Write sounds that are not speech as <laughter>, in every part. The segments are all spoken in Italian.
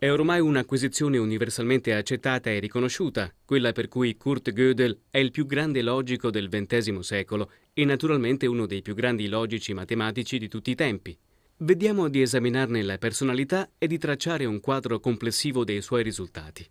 È ormai un'acquisizione universalmente accettata e riconosciuta, quella per cui Kurt Gödel è il più grande logico del XX secolo e naturalmente uno dei più grandi logici matematici di tutti i tempi. Vediamo di esaminarne la personalità e di tracciare un quadro complessivo dei suoi risultati.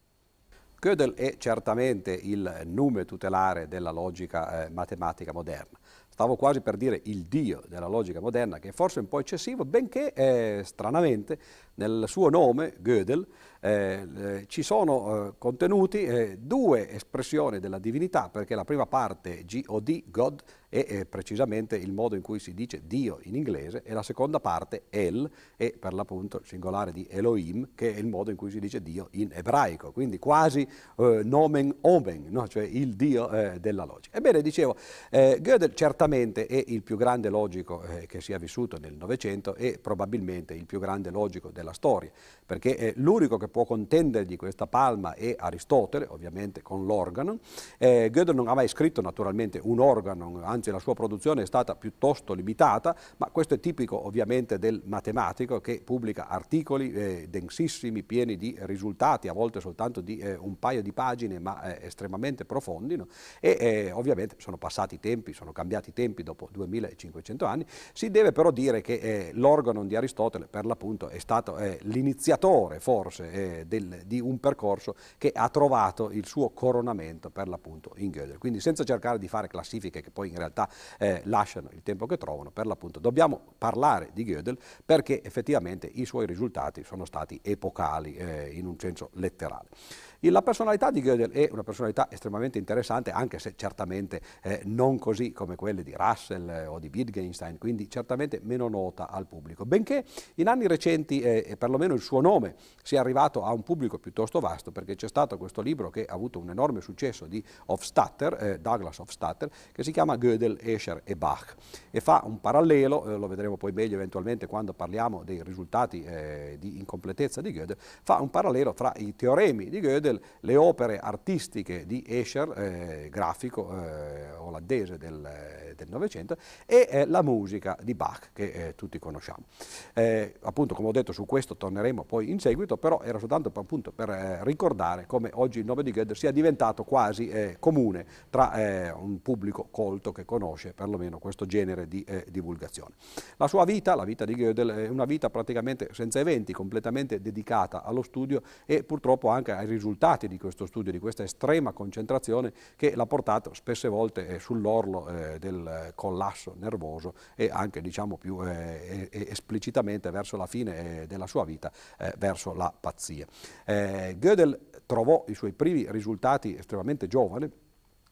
Gödel è certamente il nume tutelare della logica eh, matematica moderna. Stavo quasi per dire il dio della logica moderna, che è forse un po' eccessivo, benché eh, stranamente nel suo nome, Gödel, eh, eh, ci sono eh, contenuti eh, due espressioni della divinità, perché la prima parte, G-O-D, God, è, precisamente il modo in cui si dice Dio in inglese, e la seconda parte, El, è per l'appunto il singolare di Elohim, che è il modo in cui si dice Dio in ebraico, quindi quasi nomen omen, no? cioè il Dio della logica. Ebbene, dicevo, Gödel certamente è il più grande logico che sia vissuto nel Novecento e probabilmente il più grande logico della storia, perché è l'unico che può contendergli questa palma è Aristotele, ovviamente con l'organo. Eh, Gödel non ha mai scritto naturalmente un organo, anzi la sua produzione è stata piuttosto limitata, ma questo è tipico ovviamente del matematico che pubblica articoli eh, densissimi, pieni di risultati, a volte soltanto di eh, un paio di pagine, ma eh, estremamente profondi. No? E eh, ovviamente sono passati i tempi, sono cambiati i tempi dopo 2500 anni. Si deve però dire che eh, l'organo di Aristotele per l'appunto è stato l'iniziatore forse eh, del, di un percorso che ha trovato il suo coronamento per l'appunto in Gödel. Quindi senza cercare di fare classifiche che poi in realtà eh, lasciano il tempo che trovano, per l'appunto dobbiamo parlare di Gödel perché effettivamente i suoi risultati sono stati epocali eh, in un senso letterale. La personalità di Gödel è una personalità estremamente interessante, anche se certamente eh, non così come quelle di Russell eh, o di Wittgenstein, quindi certamente meno nota al pubblico. Benché in anni recenti, eh, perlomeno il suo nome, sia arrivato a un pubblico piuttosto vasto, perché c'è stato questo libro che ha avuto un enorme successo di Hofstadter, eh, Douglas Hofstadter, che si chiama Gödel, Escher e Bach, e fa un parallelo, eh, lo vedremo poi meglio eventualmente quando parliamo dei risultati di incompletezza di Gödel, fa un parallelo fra i teoremi di Gödel Gödel le opere artistiche di Escher, eh, grafico eh, olandese del Novecento, e eh, la musica di Bach che eh, tutti conosciamo. Eh, appunto, come ho detto, su questo torneremo poi in seguito, però era soltanto appunto, per eh, ricordare come oggi il nome di Gödel sia diventato quasi comune tra un pubblico colto che conosce perlomeno questo genere di divulgazione. La sua vita, la vita di Gödel, è una vita praticamente senza eventi, completamente dedicata allo studio e purtroppo anche ai risultati risultati di questo studio, di questa estrema concentrazione che l'ha portato spesse volte eh, sull'orlo eh, del collasso nervoso e anche diciamo più eh, esplicitamente verso la fine eh, della sua vita, eh, verso la pazzia. Eh, Gödel trovò i suoi primi risultati estremamente giovane,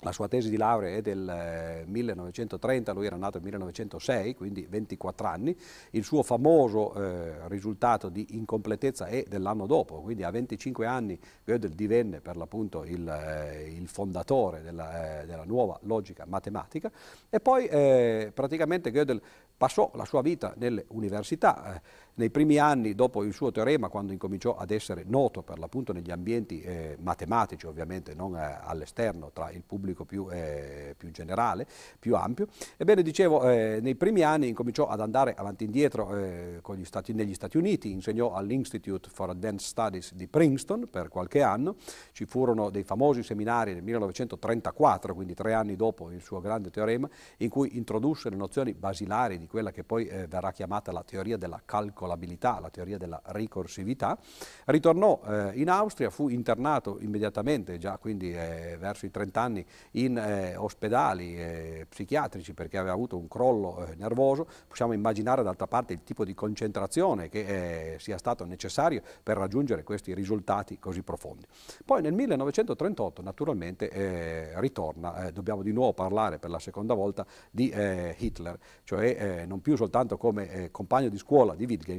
la sua tesi di laurea è del 1930, eh, lui era nato nel 1906, quindi 24 anni. Il suo famoso eh, risultato di incompletezza è dell'anno dopo, quindi a 25 anni Gödel divenne per l'appunto il, eh, il, fondatore della, eh, della, nuova logica matematica e poi eh, praticamente Gödel passò la sua vita nelle università. Eh, nei primi anni dopo il suo teorema, quando incominciò ad essere noto per l'appunto negli ambienti matematici, ovviamente non all'esterno, tra il pubblico più, eh, più generale, più ampio. Ebbene, dicevo, eh, nei primi anni incominciò ad andare avanti e indietro eh, stati, negli Stati Uniti, insegnò all'Institute for Advanced Studies di Princeton per qualche anno, ci furono dei famosi seminari nel 1934, quindi tre anni dopo il suo grande teorema, in cui introdusse le nozioni basilari di quella che poi eh, verrà chiamata la teoria della calcolabilità, la teoria della ricorsività. Ritornò eh, in Austria, fu internato immediatamente, già quindi eh, verso i 30 anni, in eh, ospedali eh, psichiatrici perché aveva avuto un crollo eh, nervoso, possiamo immaginare d'altra parte il tipo di concentrazione che eh, sia stato necessario per raggiungere questi risultati così profondi. Poi nel 1938 naturalmente ritorna, dobbiamo di nuovo parlare per la seconda volta di Hitler, cioè non più soltanto come compagno di scuola di Wittgenstein,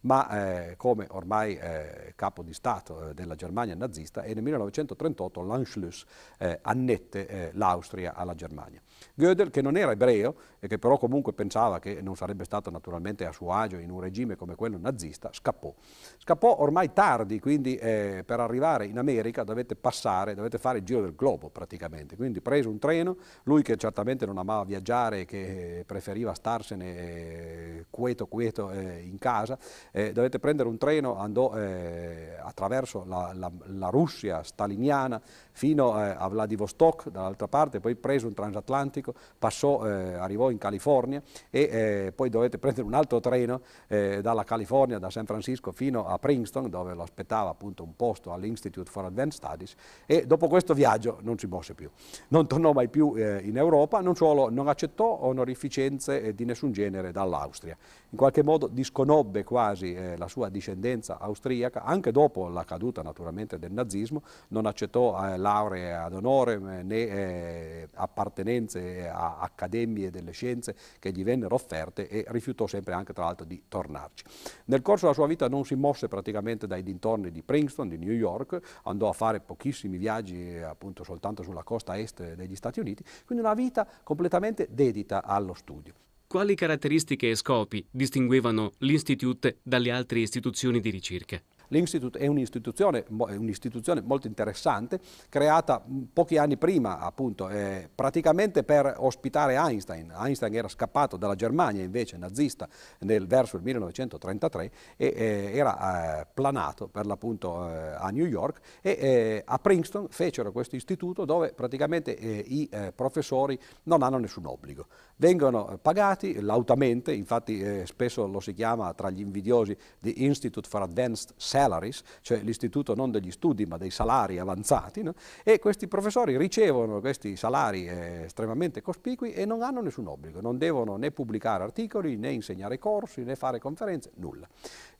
ma come ormai capo di Stato della Germania nazista e nel 1938 l'Anschluss annette eh, l'Austria alla Germania. Gödel, che non era ebreo e che però comunque pensava che non sarebbe stato naturalmente a suo agio in un regime come quello nazista, scappò. Scappò ormai tardi, quindi eh, per arrivare in America dovete passare, dovete fare il giro del globo praticamente, quindi prese un treno, lui che certamente non amava viaggiare, che preferiva starsene eh, quieto quieto eh, in casa, eh, dovete prendere un treno, andò eh, attraverso la, la, la Russia staliniana fino eh, a Vladivostok dall'altra parte, poi prese un transatlantico, passò, eh, arrivò in California e eh, poi dovete prendere un altro treno eh, dalla California, da San Francisco fino a Princeton dove lo aspettava appunto un posto all'Institute for Advanced Studies e dopo questo viaggio non si mosse più, non tornò mai più eh, in Europa, non solo non accettò onorificenze eh, di nessun genere dall'Austria, in qualche modo disconobbe quasi la sua discendenza austriaca, anche dopo la caduta naturalmente del nazismo, non accettò la lauree ad onore né eh, appartenenze a accademie delle scienze che gli vennero offerte e rifiutò sempre anche tra l'altro di tornarci. Nel corso della sua vita non si mosse praticamente dai dintorni di Princeton, di New York, andò a fare pochissimi viaggi appunto soltanto sulla costa est degli Stati Uniti, quindi una vita completamente dedita allo studio. Quali caratteristiche e scopi distinguevano l'Institute dalle altre istituzioni di ricerca? L'Institute è un'istituzione, un'istituzione, molto interessante, creata pochi anni prima, appunto, eh, praticamente per ospitare Einstein. Einstein era scappato dalla Germania invece nazista nel, verso il 1933 e eh, era eh, planato per l'appunto eh, a New York e eh, a Princeton fecero questo istituto dove praticamente eh, i professori non hanno nessun obbligo. Vengono pagati lautamente, infatti spesso lo si chiama tra gli invidiosi The Institute for Advanced salaries, cioè l'istituto non degli studi ma dei salari avanzati, no? e questi professori ricevono questi salari eh, estremamente cospicui e non hanno nessun obbligo, non devono né pubblicare articoli, né insegnare corsi, né fare conferenze, nulla.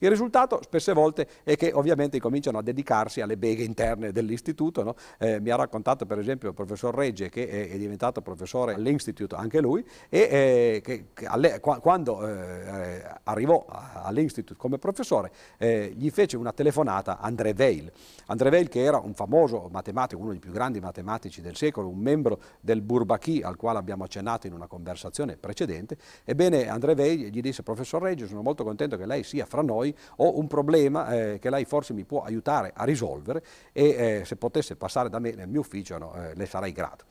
Il risultato spesse volte è che ovviamente cominciano a dedicarsi alle beghe interne dell'istituto, no? eh, mi ha raccontato per esempio il professor Regge che è, è diventato professore all'Institute anche lui e eh, che, che alle, quando eh, arrivò all'Institute come professore eh, gli fece una telefonata André Weil. André Weil che era un famoso matematico, uno dei più grandi matematici del secolo, un membro del Bourbaki al quale abbiamo accennato in una conversazione precedente. Ebbene André Weil gli disse professor Reggio sono molto contento che lei sia fra noi, ho un problema eh, che lei forse mi può aiutare a risolvere e eh, se potesse passare da me nel mio ufficio no, eh, le sarei grato.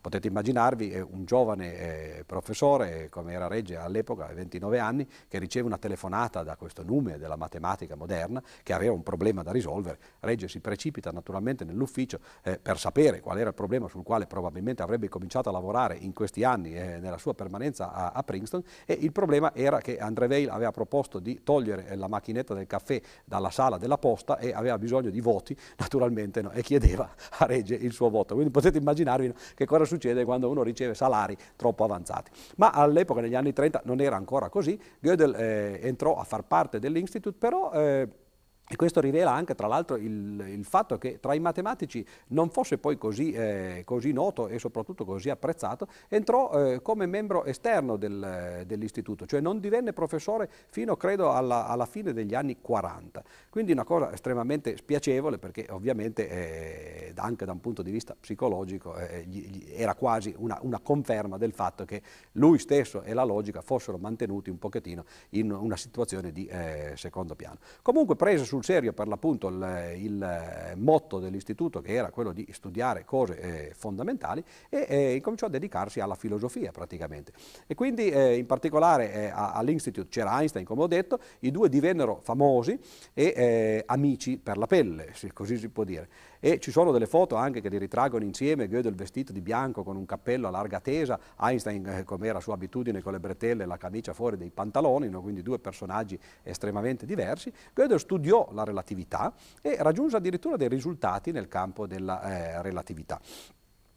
Potete immaginarvi un giovane eh, professore, come era Regge all'epoca, a 29 anni, che riceve una telefonata da questo nume della matematica moderna che aveva un problema da risolvere. Regge si precipita naturalmente nell'ufficio eh, per sapere qual era il problema sul quale probabilmente avrebbe cominciato a lavorare in questi anni eh, nella sua permanenza a, Princeton e il problema era che André Weil aveva proposto di togliere la macchinetta del caffè dalla sala della posta e aveva bisogno di voti <laughs> naturalmente no, e chiedeva a Regge il suo voto. Quindi potete immaginarvi che cosa succede quando uno riceve salari troppo avanzati. Ma all'epoca, negli anni 30, non era ancora così. Gödel eh, entrò a far parte dell'Institute, però... Eh, e questo rivela anche, tra l'altro, il, il, fatto che tra i matematici non fosse poi così, eh, così noto e soprattutto così apprezzato, entrò eh, come membro esterno del, dell'istituto, cioè non divenne professore fino, credo, alla, alla, fine degli anni 40. Quindi una cosa estremamente spiacevole perché ovviamente eh, anche da un punto di vista psicologico eh, gli, gli era quasi una, una, conferma del fatto che lui stesso e la logica fossero mantenuti un pochettino in una situazione di eh, secondo piano. Comunque prese sul serio per l'appunto il, il, motto dell'istituto che era quello di studiare cose eh, fondamentali e eh, incominciò a dedicarsi alla filosofia praticamente. E quindi eh, in particolare eh, all'Institute c'era Einstein come ho detto, i due divennero famosi e eh, amici per la pelle, così si può dire e ci sono delle foto anche che li ritraggono insieme, Gödel vestito di bianco con un cappello a larga tesa, Einstein eh, come era sua abitudine con le bretelle e la camicia fuori dei pantaloni, no? quindi due personaggi estremamente diversi. Gödel studiò la relatività e raggiunse addirittura dei risultati nel campo della eh, relatività.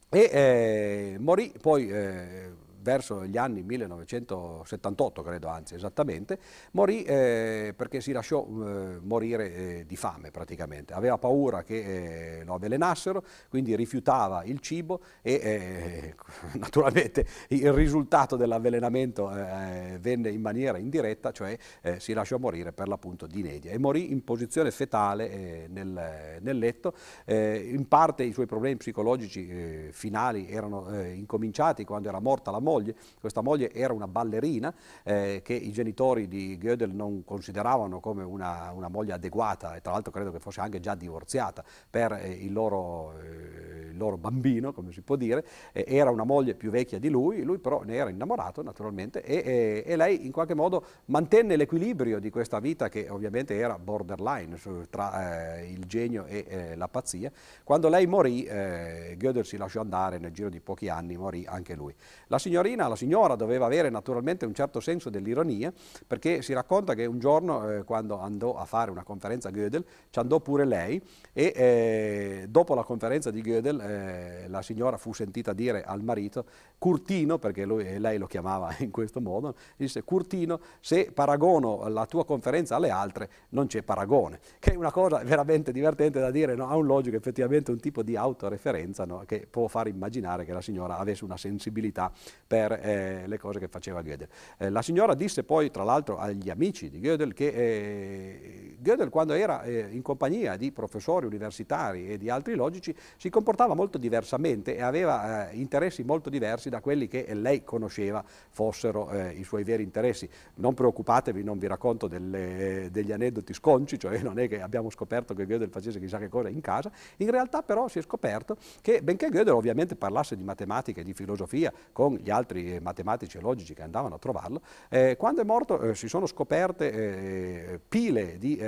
E eh, morì poi eh, verso gli anni 1978, credo anzi esattamente, morì eh, perché si lasciò eh, morire eh, di fame praticamente. Aveva paura che eh, lo avvelenassero, quindi rifiutava il cibo e eh, <laughs> naturalmente il risultato dell'avvelenamento eh, venne in maniera indiretta, cioè si lasciò morire per l'appunto di inedia e morì in posizione fetale nel, nel, letto. in parte i suoi problemi psicologici finali erano incominciati quando era morta la moglie, questa moglie era una ballerina eh, che i genitori di Gödel non consideravano come una, una, moglie adeguata e tra l'altro credo che fosse anche già divorziata per eh, il, loro, eh, il, loro, bambino, come si può dire, era una moglie più vecchia di lui, lui però ne era innamorato naturalmente e, e lei in qualche modo mantenne l'equilibrio di questa vita che ovviamente era borderline tra eh, il genio e eh, la pazzia. Quando lei morì, eh, Gödel si lasciò andare nel giro di pochi anni, morì anche lui. La signorina, la signora doveva avere naturalmente un certo senso dell'ironia perché si racconta che un giorno eh, quando andò a fare una conferenza a Gödel ci andò pure lei e eh, dopo la conferenza di Gödel eh, la signora fu sentita dire al marito Curtino, perché lui, lei lo chiamava <laughs> in questo modo, disse Curtino se paragono la tua conferenza alle altre non c'è paragone, che è una cosa veramente divertente da dire, no? ha un logico effettivamente un tipo di autoreferenza no? che può far immaginare che la signora avesse una sensibilità per eh, le cose che faceva Gödel. Eh, la signora disse poi, tra l'altro, agli amici di Gödel che eh, Gödel, quando era eh, in compagnia di professori universitari e di altri logici, si comportava molto diversamente e aveva eh, interessi molto diversi da quelli che lei conosceva fossero eh, i suoi veri interessi. Non preoccupatevi, non vi racconto delle, degli aneddoti sconci, cioè non è che abbiamo scoperto che Gödel facesse chissà che cosa in casa, in realtà però si è scoperto che benché Gödel ovviamente parlasse di matematica e di filosofia con gli altri matematici e logici che andavano a trovarlo, eh, quando è morto eh, si sono scoperte eh, pile di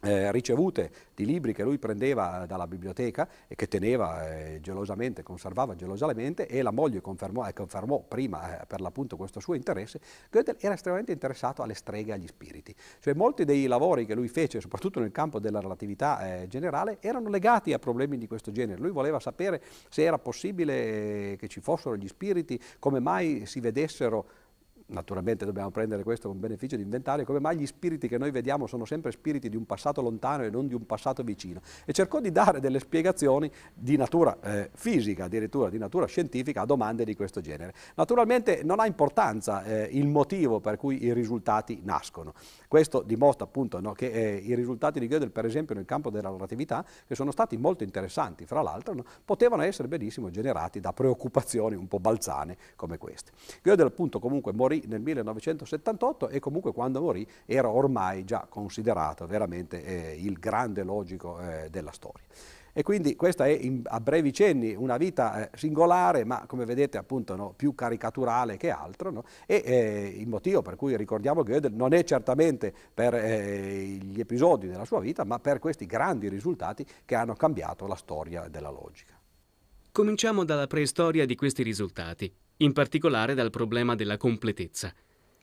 eh, ricevute di libri che lui prendeva dalla biblioteca e che teneva eh, gelosamente, conservava gelosamente e la moglie confermò, eh, confermò prima eh, per l'appunto questo suo interesse, Gödel era estremamente interessato alle streghe e agli spiriti. Cioè molti dei lavori che lui fece, soprattutto nel campo della relatività eh, generale, erano legati a problemi di questo genere. Lui voleva sapere se era possibile eh, che ci fossero gli spiriti, come mai si vedessero naturalmente dobbiamo prendere questo con beneficio di inventario, come mai gli spiriti che noi vediamo sono sempre spiriti di un passato lontano e non di un passato vicino. E cercò di dare delle spiegazioni di natura eh, fisica, addirittura di natura scientifica, a domande di questo genere. Naturalmente non ha importanza eh, il motivo per cui i risultati nascono. Questo dimostra appunto no, che eh, i risultati di Gödel, per esempio nel campo della relatività, che sono stati molto interessanti, fra l'altro, no, potevano essere benissimo generati da preoccupazioni un po' balzane come queste. Gödel appunto comunque morì nel 1978 e comunque quando morì era ormai già considerato veramente eh, il grande logico eh, della storia. E quindi questa è in, a brevi cenni una vita eh, singolare, ma come vedete appunto no, più caricaturale che altro. No? E eh, il motivo per cui ricordiamo Gödel non è certamente per eh, gli episodi della sua vita, ma per questi grandi risultati che hanno cambiato la storia della logica. Cominciamo dalla preistoria di questi risultati in particolare dal problema della completezza.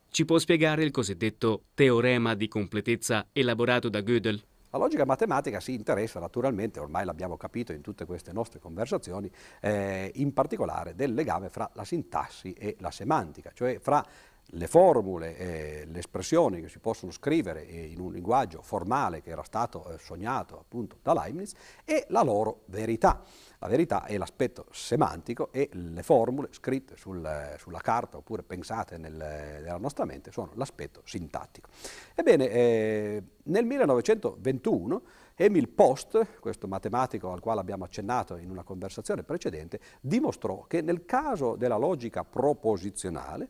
Ci può spiegare il cosiddetto teorema di completezza elaborato da Gödel? La logica matematica si interessa naturalmente, ormai l'abbiamo capito in tutte queste nostre conversazioni, eh, in particolare del legame fra la sintassi e la semantica, cioè fra le formule e le espressioni che si possono scrivere in un linguaggio formale che era stato eh, sognato appunto da Leibniz e la loro verità. La verità è l'aspetto semantico e le formule scritte sul, sulla carta oppure pensate nel, nella nostra mente sono l'aspetto sintattico. Ebbene, eh, nel 1921 Emil Post, questo matematico al quale abbiamo accennato in una conversazione precedente, dimostrò che nel caso della logica proposizionale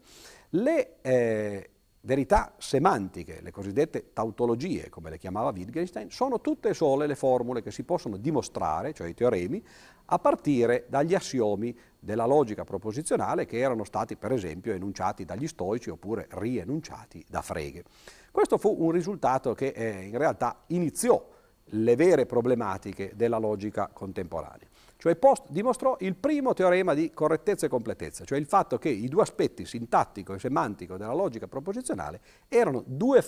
le eh, verità semantiche, le cosiddette tautologie, come le chiamava Wittgenstein, sono tutte sole le formule che si possono dimostrare, cioè i teoremi, a partire dagli assiomi della logica proposizionale che erano stati per esempio enunciati dagli stoici oppure rienunciati da Frege. Questo fu un risultato che eh, in realtà iniziò le vere problematiche della logica contemporanea. Cioè Post dimostrò il primo teorema di correttezza e completezza, cioè il fatto che i due aspetti, sintattico e semantico, della logica proposizionale erano due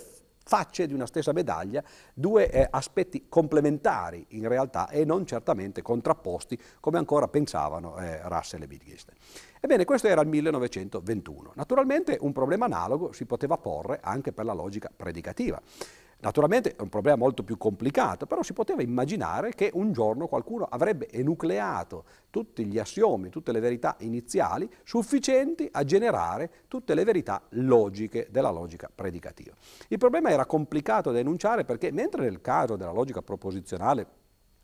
facce di una stessa medaglia, due eh, aspetti complementari in realtà e non certamente contrapposti come ancora pensavano eh, Russell e Wittgenstein. Ebbene, questo era il 1921. Naturalmente un problema analogo si poteva porre anche per la logica predicativa. Naturalmente è un problema molto più complicato, però si poteva immaginare che un giorno qualcuno avrebbe enucleato tutti gli assiomi, tutte le verità iniziali sufficienti a generare tutte le verità logiche della logica predicativa. Il problema era complicato da enunciare perché mentre nel caso della logica proposizionale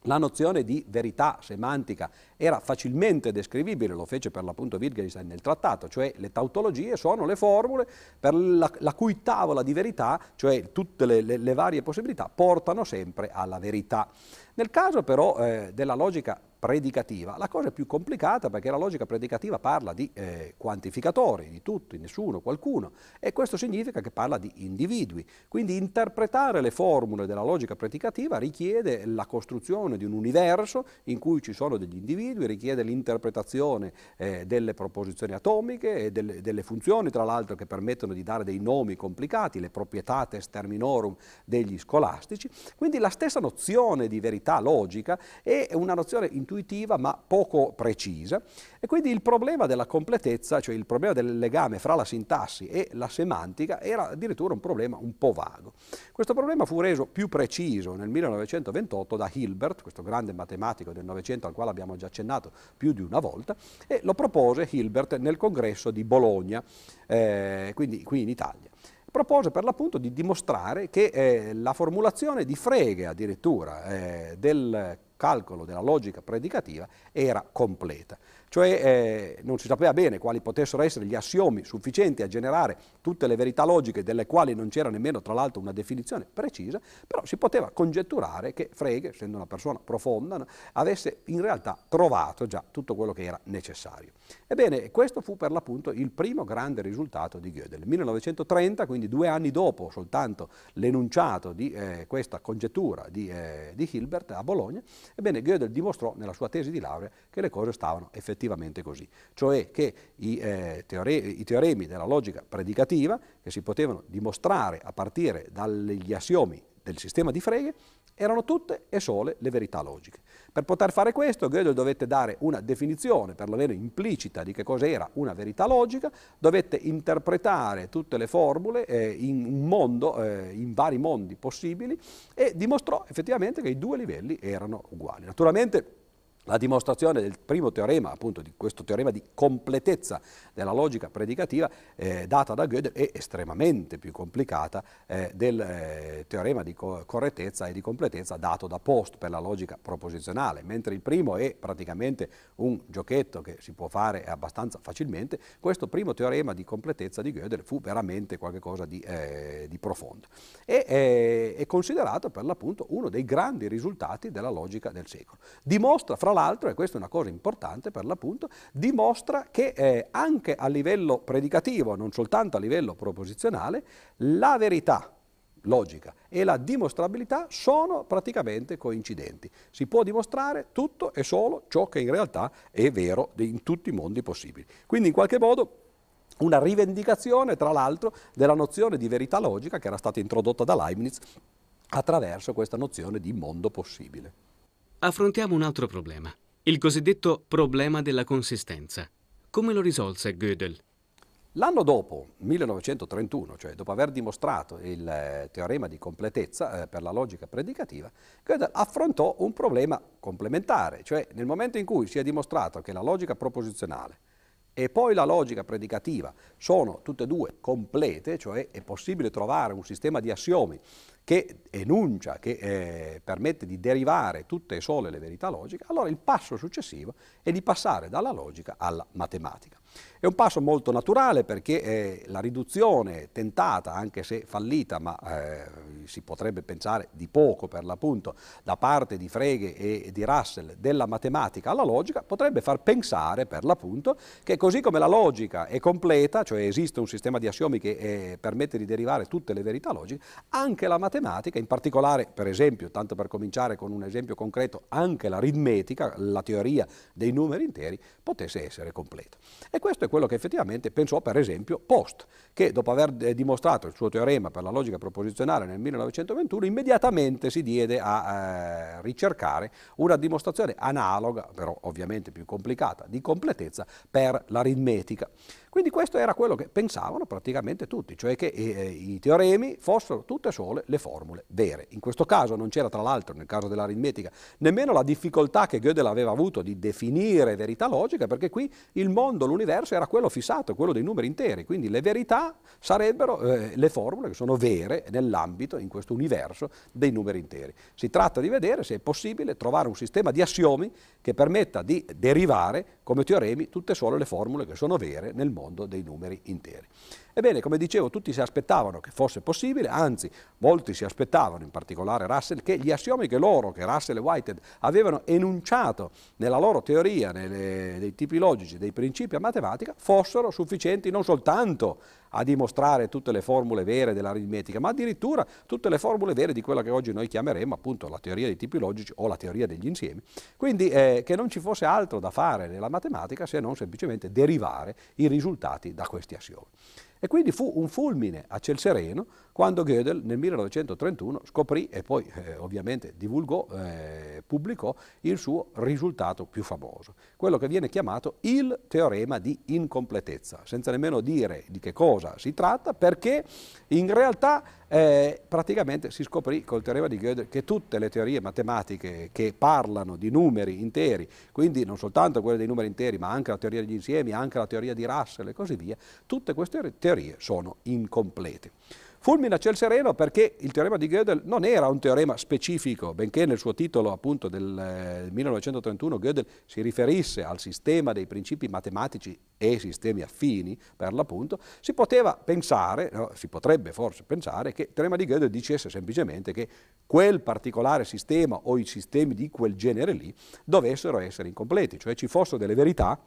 la nozione di verità semantica era facilmente descrivibile, lo fece per l'appunto Wittgenstein nel trattato, cioè le tautologie sono le formule per la, la cui tavola di verità, cioè tutte le, le, le varie possibilità, portano sempre alla verità. Nel caso però eh, della logica predicativa, la cosa è più complicata perché la logica predicativa parla di eh, quantificatori, di tutti, nessuno, qualcuno, e questo significa che parla di individui. Quindi interpretare le formule della logica predicativa richiede la costruzione di un universo in cui ci sono degli individui, richiede l'interpretazione eh, delle proposizioni atomiche e delle, delle funzioni, tra l'altro, che permettono di dare dei nomi complicati, le proprietates terminorum degli scolastici. Quindi la stessa nozione di verità logica è una nozione intuitiva ma poco precisa e quindi il problema della completezza, cioè il problema del legame fra la sintassi e la semantica era addirittura un problema un po' vago. Questo problema fu reso più preciso nel 1928 da Hilbert, questo grande matematico del Novecento al quale abbiamo già accennato più di una volta, e lo propose Hilbert nel congresso di Bologna, eh, quindi qui in Italia propose per l'appunto di dimostrare che eh, la formulazione di Frege addirittura eh, del calcolo della logica predicativa era completa cioè eh, non si sapeva bene quali potessero essere gli assiomi sufficienti a generare tutte le verità logiche delle quali non c'era nemmeno tra l'altro una definizione precisa, però si poteva congetturare che Frege, essendo una persona profonda, avesse in realtà trovato già tutto quello che era necessario. Ebbene, questo fu per l'appunto il primo grande risultato di Gödel. Nel 1930, quindi due anni dopo soltanto l'enunciato di eh, questa congettura di, eh, di Hilbert a Bologna, ebbene Gödel dimostrò nella sua tesi di laurea che le cose stavano effettivamente effettivamente così, cioè che i, eh, teore i teoremi della logica predicativa, che si potevano dimostrare a partire dagli assiomi del sistema di Frege, erano tutte e sole le verità logiche. Per poter fare questo Gödel dovette dare una definizione, perlomeno implicita, di che cosa era una verità logica, dovette interpretare tutte le formule eh, in un mondo, eh, in vari mondi possibili e dimostrò effettivamente che i due livelli erano uguali. Naturalmente la dimostrazione del primo teorema, appunto di questo teorema di completezza della logica predicativa eh, data da Gödel è estremamente più complicata eh, del eh, teorema di co correttezza e di completezza dato da Post per la logica proposizionale, mentre il primo è praticamente un giochetto che si può fare abbastanza facilmente, questo primo teorema di completezza di Gödel fu veramente qualcosa di, eh, di profondo e eh, è considerato per l'appunto uno dei grandi risultati della logica del secolo. Dimostra fra l'altro, e questa è una cosa importante per l'appunto, dimostra che eh, anche a livello predicativo, non soltanto a livello proposizionale, la verità logica e la dimostrabilità sono praticamente coincidenti. Si può dimostrare tutto e solo ciò che in realtà è vero in tutti i mondi possibili. Quindi in qualche modo una rivendicazione, tra l'altro, della nozione di verità logica che era stata introdotta da Leibniz attraverso questa nozione di mondo possibile. Affrontiamo un altro problema, il cosiddetto problema della consistenza. Come lo risolse Gödel? L'anno dopo, 1931, cioè dopo aver dimostrato il eh, teorema di completezza eh, per la logica predicativa, Gödel affrontò un problema complementare, cioè nel momento in cui si è dimostrato che la logica proposizionale e poi la logica predicativa sono tutte e due complete, cioè è possibile trovare un sistema di assiomi che enuncia, che eh, permette di derivare tutte e sole le verità logiche, allora il passo successivo è di passare dalla logica alla matematica. È un passo molto naturale perché eh, la riduzione tentata, anche se fallita, ma eh, si potrebbe pensare di poco per l'appunto, da parte di Frege e di Russell della matematica alla logica, potrebbe far pensare per l'appunto che così come la logica è completa, cioè esiste un sistema di assiomi che eh, permette di derivare tutte le verità logiche, anche la matematica matematica, in particolare, per esempio, tanto per cominciare con un esempio concreto, anche l'aritmetica, la teoria dei numeri interi, potesse essere completa. E questo è quello che effettivamente pensò, per esempio, Post, che dopo aver eh, dimostrato il suo teorema per la logica proposizionale nel 1921, immediatamente si diede a eh, ricercare una dimostrazione analoga, però ovviamente più complicata, di completezza per l'aritmetica. Quindi questo era quello che pensavano praticamente tutti, cioè che eh, i teoremi fossero tutte sole le formule vere. In questo caso non c'era tra l'altro, nel caso dell'aritmetica, nemmeno la difficoltà che Gödel aveva avuto di definire verità logica, perché qui il mondo, l'universo era quello fissato, quello dei numeri interi, quindi le verità sarebbero eh, le formule che sono vere nell'ambito, in questo universo, dei numeri interi. Si tratta di vedere se è possibile trovare un sistema di assiomi che permetta di derivare come teoremi tutte sole le formule che sono vere nel mondo mondo dei numeri interi. Ebbene, come dicevo, tutti si aspettavano che fosse possibile, anzi, molti si aspettavano, in particolare Russell, che gli assiomi che loro, che Russell e Whitehead, avevano enunciato nella loro teoria, nelle, dei tipi logici, dei principi a matematica, fossero sufficienti non soltanto a dimostrare tutte le formule vere dell'aritmetica, ma addirittura tutte le formule vere di quella che oggi noi chiameremo appunto la teoria dei tipi logici o la teoria degli insiemi. Quindi eh, che non ci fosse altro da fare nella matematica se non semplicemente derivare i risultati da questi assiomi. E quindi fu un fulmine a ciel sereno quando Gödel nel 1931 scoprì e poi eh, ovviamente divulgò, eh, pubblicò il suo risultato più famoso, quello che viene chiamato il teorema di incompletezza, senza nemmeno dire di che cosa si tratta, perché in realtà eh, praticamente si scoprì col teorema di Gödel che tutte le teorie matematiche che parlano di numeri interi, quindi non soltanto quelle dei numeri interi, ma anche la teoria degli insiemi, anche la teoria di Russell e così via, tutte queste teorie sono incomplete. Fulmina ciel sereno perché il teorema di Gödel non era un teorema specifico, benché nel suo titolo appunto del 1931 eh, Gödel si riferisse al sistema dei principi matematici e sistemi affini, per l'appunto, si poteva pensare, no, si potrebbe forse pensare che il teorema di Gödel dicesse semplicemente che quel particolare sistema o i sistemi di quel genere lì dovessero essere incompleti, cioè ci fossero delle verità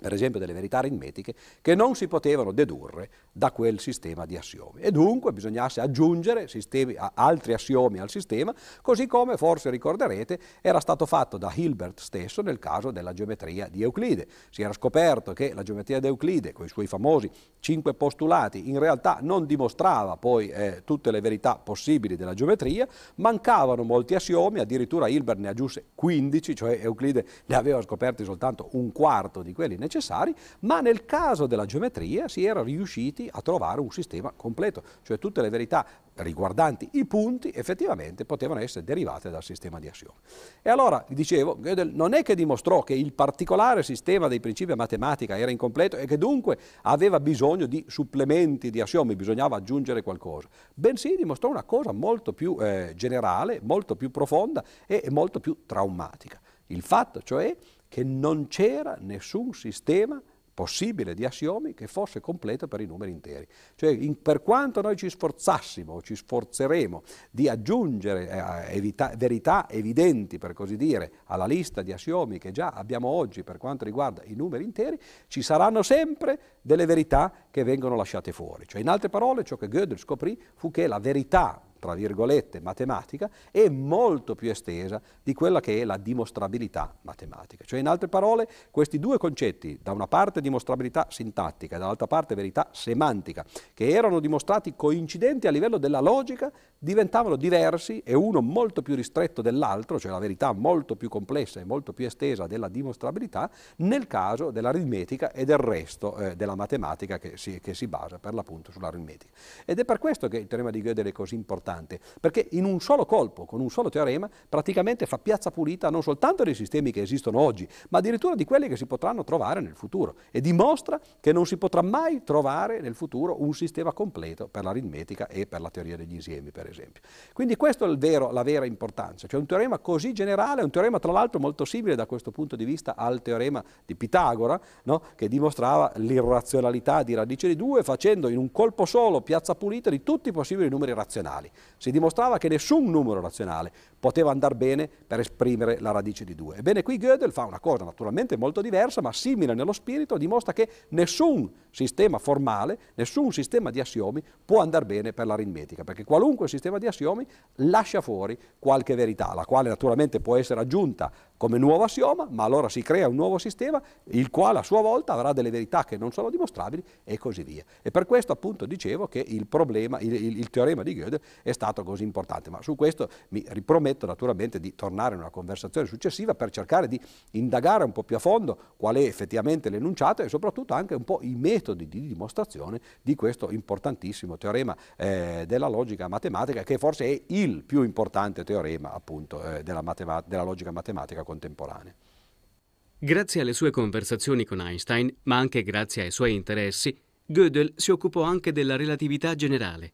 per esempio delle verità aritmetiche, che non si potevano dedurre da quel sistema di assiomi. E dunque bisognasse aggiungere sistemi, altri assiomi al sistema, così come forse ricorderete era stato fatto da Hilbert stesso nel caso della geometria di Euclide. Si era scoperto che la geometria di Euclide, con i suoi famosi cinque postulati, in realtà non dimostrava poi eh, tutte le verità possibili della geometria, mancavano molti assiomi, addirittura Hilbert ne aggiunse 15, cioè Euclide ne aveva scoperti soltanto un quarto di quelli necessari, ma nel caso della geometria si era riusciti a trovare un sistema completo, cioè tutte le verità riguardanti i punti effettivamente potevano essere derivate dal sistema di assiomi. E allora, dicevo, Gödel non è che dimostrò che il particolare sistema dei principi a matematica era incompleto e che dunque aveva bisogno di supplementi di assiomi, bisognava aggiungere qualcosa, bensì dimostrò una cosa molto più eh, generale, molto più profonda e molto più traumatica. Il fatto cioè che non c'era nessun sistema possibile di assiomi che fosse completo per i numeri interi. Cioè, in, per quanto noi ci sforzassimo ci sforzeremo di aggiungere eh, evita, verità evidenti, per così dire, alla lista di assiomi che già abbiamo oggi per quanto riguarda i numeri interi, ci saranno sempre delle verità che vengono lasciate fuori. Cioè, in altre parole, ciò che Gödel scoprì fu che la verità tra virgolette, matematica, è molto più estesa di quella che è la dimostrabilità matematica. Cioè, in altre parole, questi due concetti, da una parte dimostrabilità sintattica e dall'altra parte verità semantica, che erano dimostrati coincidenti a livello della logica, diventavano diversi e uno molto più ristretto dell'altro, cioè la verità molto più complessa e molto più estesa della dimostrabilità, nel caso dell'aritmetica e del resto eh, della matematica che si, che si basa per l'appunto sull'aritmetica. Ed è per questo che il teorema di Gödel è così importante importante, perché in un solo colpo, con un solo teorema, praticamente fa piazza pulita non soltanto dei sistemi che esistono oggi, ma addirittura di quelli che si potranno trovare nel futuro e dimostra che non si potrà mai trovare nel futuro un sistema completo per l'aritmetica e per la teoria degli insiemi, per esempio. Quindi questa è vero, la vera importanza, cioè un teorema così generale, un teorema tra l'altro molto simile da questo punto di vista al teorema di Pitagora, no? che dimostrava l'irrazionalità di radice di 2 facendo in un colpo solo piazza pulita di tutti i possibili numeri razionali Si dimostrava che nessun numero razionale poteva andare bene per esprimere la radice di 2. Ebbene qui Gödel fa una cosa naturalmente molto diversa, ma simile nello spirito, dimostra che nessun sistema formale, nessun sistema di assiomi può andare bene per l'aritmetica, perché qualunque sistema di assiomi lascia fuori qualche verità, la quale naturalmente può essere aggiunta come nuovo assioma, ma allora si crea un nuovo sistema, il quale a sua volta avrà delle verità che non sono dimostrabili e così via. E per questo appunto dicevo che il problema, il, il, il teorema di Gödel è stato così importante, ma su questo mi riprometto prometto naturalmente di tornare in una conversazione successiva per cercare di indagare un po' più a fondo qual è effettivamente l'enunciato e soprattutto anche un po' i metodi di dimostrazione di questo importantissimo teorema eh, della logica matematica che forse è il più importante teorema appunto eh, della, matema- della logica matematica contemporanea. Grazie alle sue conversazioni con Einstein, ma anche grazie ai suoi interessi, Gödel si occupò anche della relatività generale.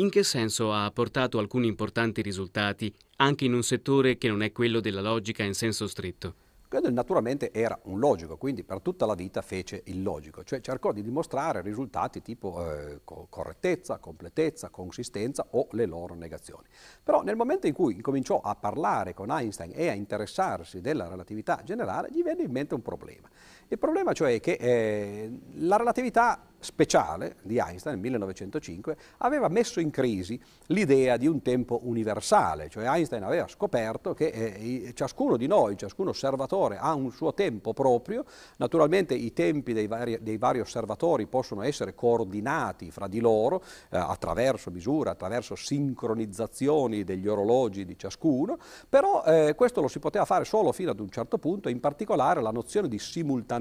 In che senso ha portato alcuni importanti risultati anche in un settore che non è quello della logica in senso stretto? Gödel naturalmente era un logico, quindi per tutta la vita fece il logico, cioè cercò di dimostrare risultati tipo eh, correttezza, completezza, consistenza o le loro negazioni. Però nel momento in cui incominciò a parlare con Einstein e a interessarsi della relatività generale, gli venne in mente un problema. Il problema cioè è che eh, la relatività speciale di Einstein nel 1905 aveva messo in crisi l'idea di un tempo universale, cioè Einstein aveva scoperto che eh, ciascuno di noi, ciascun osservatore ha un suo tempo proprio, naturalmente i tempi dei vari, dei vari osservatori possono essere coordinati fra di loro eh, attraverso misure, attraverso sincronizzazioni degli orologi di ciascuno, però eh, questo lo si poteva fare solo fino ad un certo punto, in particolare la nozione di simultaneità,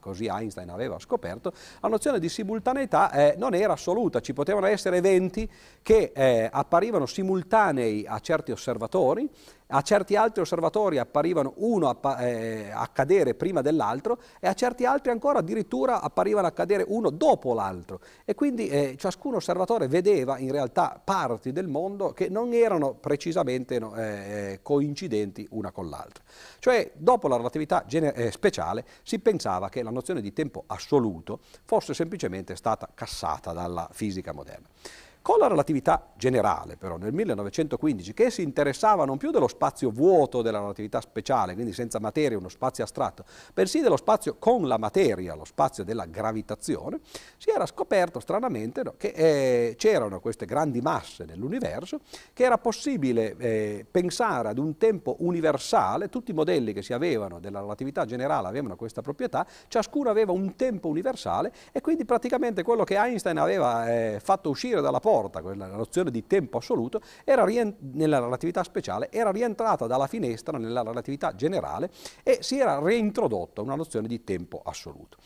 così Einstein aveva scoperto, la nozione di simultaneità eh, non era assoluta, ci potevano essere eventi che eh, apparivano simultanei a certi osservatori a certi altri osservatori apparivano uno appa- eh, accadere prima dell'altro e a certi altri ancora addirittura apparivano accadere uno dopo l'altro e quindi eh, ciascun osservatore vedeva in realtà parti del mondo che non erano precisamente no, eh, coincidenti una con l'altra. Cioè dopo la relatività eh, speciale si pensava che la nozione di tempo assoluto fosse semplicemente stata cassata dalla fisica moderna. Con la relatività generale, però, nel 1915, che si interessava non più dello spazio vuoto della relatività speciale, quindi senza materia, uno spazio astratto, bensì dello spazio con la materia, lo spazio della gravitazione, si era scoperto stranamente no, che eh, c'erano queste grandi masse nell'universo, che era possibile eh, pensare ad un tempo universale, tutti i modelli che si avevano della relatività generale avevano questa proprietà, ciascuno aveva un tempo universale e quindi praticamente quello che Einstein aveva eh, fatto uscire dalla porta, quella nozione di tempo assoluto, nella relatività speciale, era rientrata dalla finestra nella relatività generale e si era reintrodotta una nozione di tempo assoluto.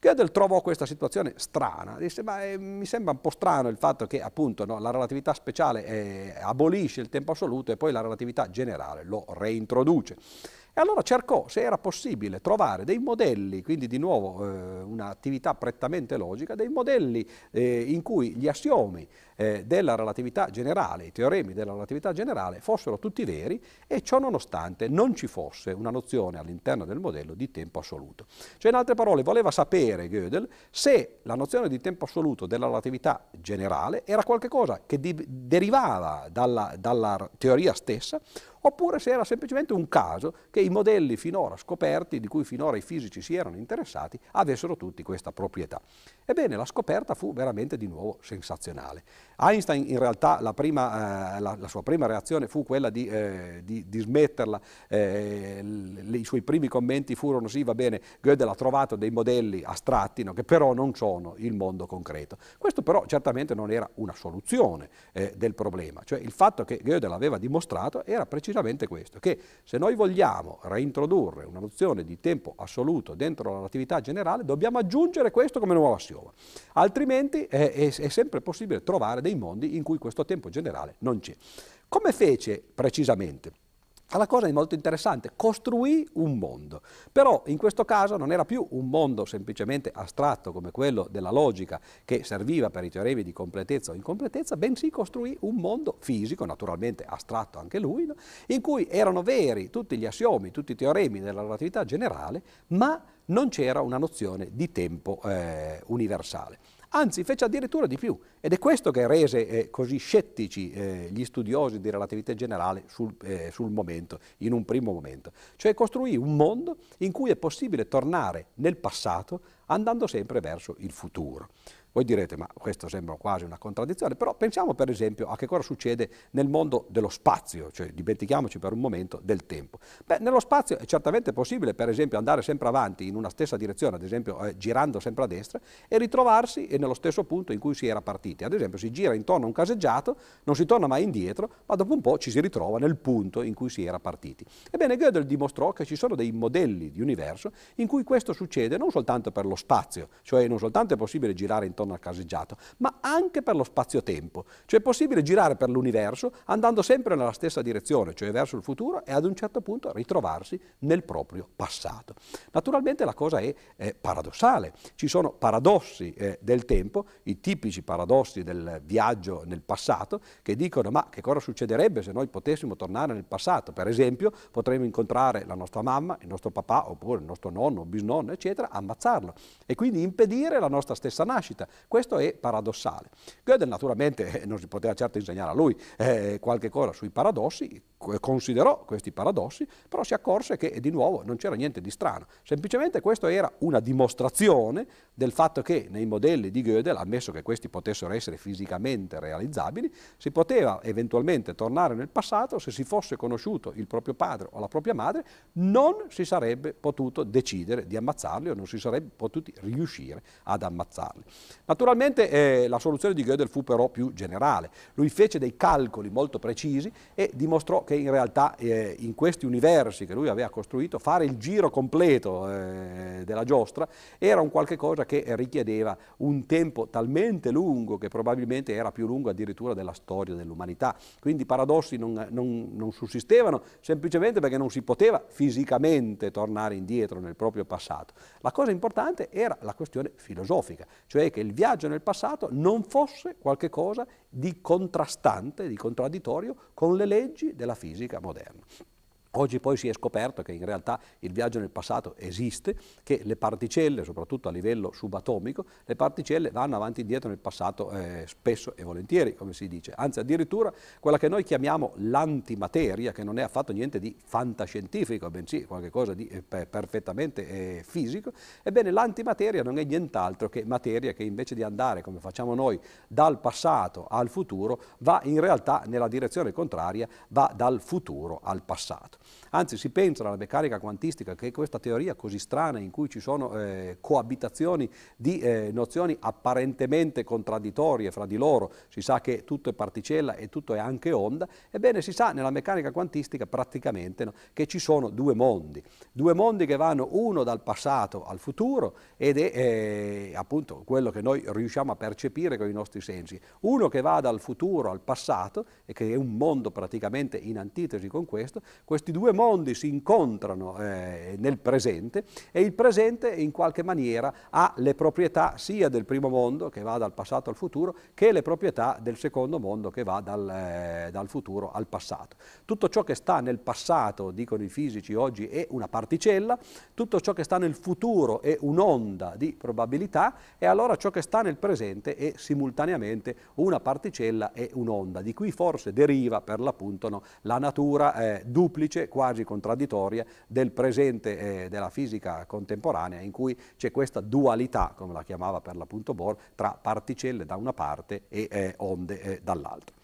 Gödel trovò questa situazione strana, disse ma eh, mi sembra un po' strano il fatto che appunto no, la relatività speciale eh, abolisce il tempo assoluto e poi la relatività generale lo reintroduce. E allora cercò, se era possibile, trovare dei modelli, quindi di nuovo eh, un'attività prettamente logica, dei modelli eh, in cui gli assiomi eh, della relatività generale, i teoremi della relatività generale, fossero tutti veri e ciò nonostante non ci fosse una nozione all'interno del modello di tempo assoluto. Cioè, in altre parole, voleva sapere Gödel se la nozione di tempo assoluto della relatività generale era qualcosa che derivava dalla, dalla teoria stessa oppure se era semplicemente un caso che i modelli finora scoperti, di cui finora i fisici si erano interessati, avessero tutti questa proprietà. Ebbene, la scoperta fu veramente di nuovo sensazionale. Einstein in realtà la, prima, eh, la, la sua prima reazione fu quella di, eh, di, di smetterla, eh, le, i suoi primi commenti furono sì, va bene, Gödel ha trovato dei modelli astratti no, che però non sono il mondo concreto. Questo però certamente non era una soluzione eh, del problema, cioè il fatto che Gödel aveva dimostrato era precisamente questo, che se noi vogliamo reintrodurre una nozione di tempo assoluto dentro la relatività generale dobbiamo aggiungere questo come nuovo assioma, altrimenti è, è, è sempre possibile trovare dei mondi in cui questo tempo generale non c'è. Come fece precisamente? La cosa è molto interessante, costruì un mondo, però in questo caso non era più un mondo semplicemente astratto come quello della logica che serviva per i teoremi di completezza o incompletezza, bensì costruì un mondo fisico, naturalmente astratto anche lui, no? in cui erano veri tutti gli assiomi, tutti i teoremi della relatività generale, ma non c'era una nozione di tempo eh, universale. Anzi, fece addirittura di più. Ed è questo che rese eh, così scettici eh, gli studiosi di relatività generale sul, eh, sul momento, in un primo momento. Cioè costruì un mondo in cui è possibile tornare nel passato andando sempre verso il futuro. Voi direte, ma questo sembra quasi una contraddizione, però pensiamo per esempio a che cosa succede nel mondo dello spazio, cioè dimentichiamoci per un momento del tempo. Beh, nello spazio è certamente possibile per esempio andare sempre avanti in una stessa direzione, ad esempio eh, girando sempre a destra, e ritrovarsi nello stesso punto in cui si era partiti. Ad esempio si gira intorno a un caseggiato, non si torna mai indietro, ma dopo un po' ci si ritrova nel punto in cui si era partiti. Ebbene, Gödel dimostrò che ci sono dei modelli di universo in cui questo succede non soltanto per lo spazio, cioè non soltanto è possibile girare intorno intorno al caseggiato, ma anche per lo spazio-tempo. Cioè è possibile girare per l'universo andando sempre nella stessa direzione, cioè verso il futuro e ad un certo punto ritrovarsi nel proprio passato. Naturalmente la cosa è, è paradossale, ci sono paradossi eh, del tempo, i tipici paradossi del viaggio nel passato, che dicono ma che cosa succederebbe se noi potessimo tornare nel passato? Per esempio potremmo incontrare la nostra mamma, il nostro papà oppure il nostro nonno, bisnonno, eccetera, ammazzarlo e quindi impedire la nostra stessa nascita. Questo è paradossale. Gödel naturalmente eh, non si poteva certo insegnare a lui eh, qualche cosa sui paradossi, considerò questi paradossi, però si accorse che di nuovo non c'era niente di strano. Semplicemente questo era una dimostrazione del fatto che nei modelli di Gödel, ammesso che questi potessero essere fisicamente realizzabili, si poteva eventualmente tornare nel passato se si fosse conosciuto il proprio padre o la propria madre, non si sarebbe potuto decidere di ammazzarli o non si sarebbe potuti riuscire ad ammazzarli. Naturalmente eh, la soluzione di Gödel fu però più generale. Lui fece dei calcoli molto precisi e dimostrò che in realtà eh, in questi universi che lui aveva costruito fare il giro completo eh, della giostra era un qualche cosa che richiedeva un tempo talmente lungo che probabilmente era più lungo addirittura della storia dell'umanità. Quindi i paradossi non, non, non sussistevano semplicemente perché non si poteva fisicamente tornare indietro nel proprio passato. La cosa importante era la questione filosofica, cioè che il viaggio nel passato non fosse qualcosa di contrastante, di contraddittorio con le leggi della fisica moderna. Oggi poi si è scoperto che in realtà il viaggio nel passato esiste, che le particelle, soprattutto a livello subatomico, le particelle vanno avanti e indietro nel passato eh, spesso e volentieri, come si dice. Anzi, addirittura quella che noi chiamiamo l'antimateria, che non è affatto niente di fantascientifico, bensì qualcosa di eh, perfettamente eh, fisico, ebbene l'antimateria non è nient'altro che materia che invece di andare, come facciamo noi, dal passato al futuro, va in realtà nella direzione contraria, va dal futuro al passato. Anzi, si pensa alla meccanica quantistica che è questa teoria così strana in cui ci sono eh, coabitazioni di eh, nozioni apparentemente contraddittorie fra di loro, si sa che tutto è particella e tutto è anche onda, ebbene si sa nella meccanica quantistica praticamente no, che ci sono due mondi, due mondi che vanno uno dal passato al futuro ed è eh, appunto quello che noi riusciamo a percepire con i nostri sensi, uno che va dal futuro al passato e che è un mondo praticamente in antitesi con questo, questi due mondi si incontrano eh, nel presente e il presente in qualche maniera ha le proprietà sia del primo mondo che va dal passato al futuro che le proprietà del secondo mondo che va dal, eh, dal futuro al passato. Tutto ciò che sta nel passato, dicono i fisici oggi, è una particella, tutto ciò che sta nel futuro è un'onda di probabilità e allora ciò che sta nel presente è simultaneamente una particella e un'onda, di cui forse deriva per l'appunto no, la natura eh, duplice quasi contraddittoria del presente eh, della fisica contemporanea in cui c'è questa dualità, come la chiamava per l'appunto Bohr, tra particelle da una parte e eh, onde eh, dall'altra.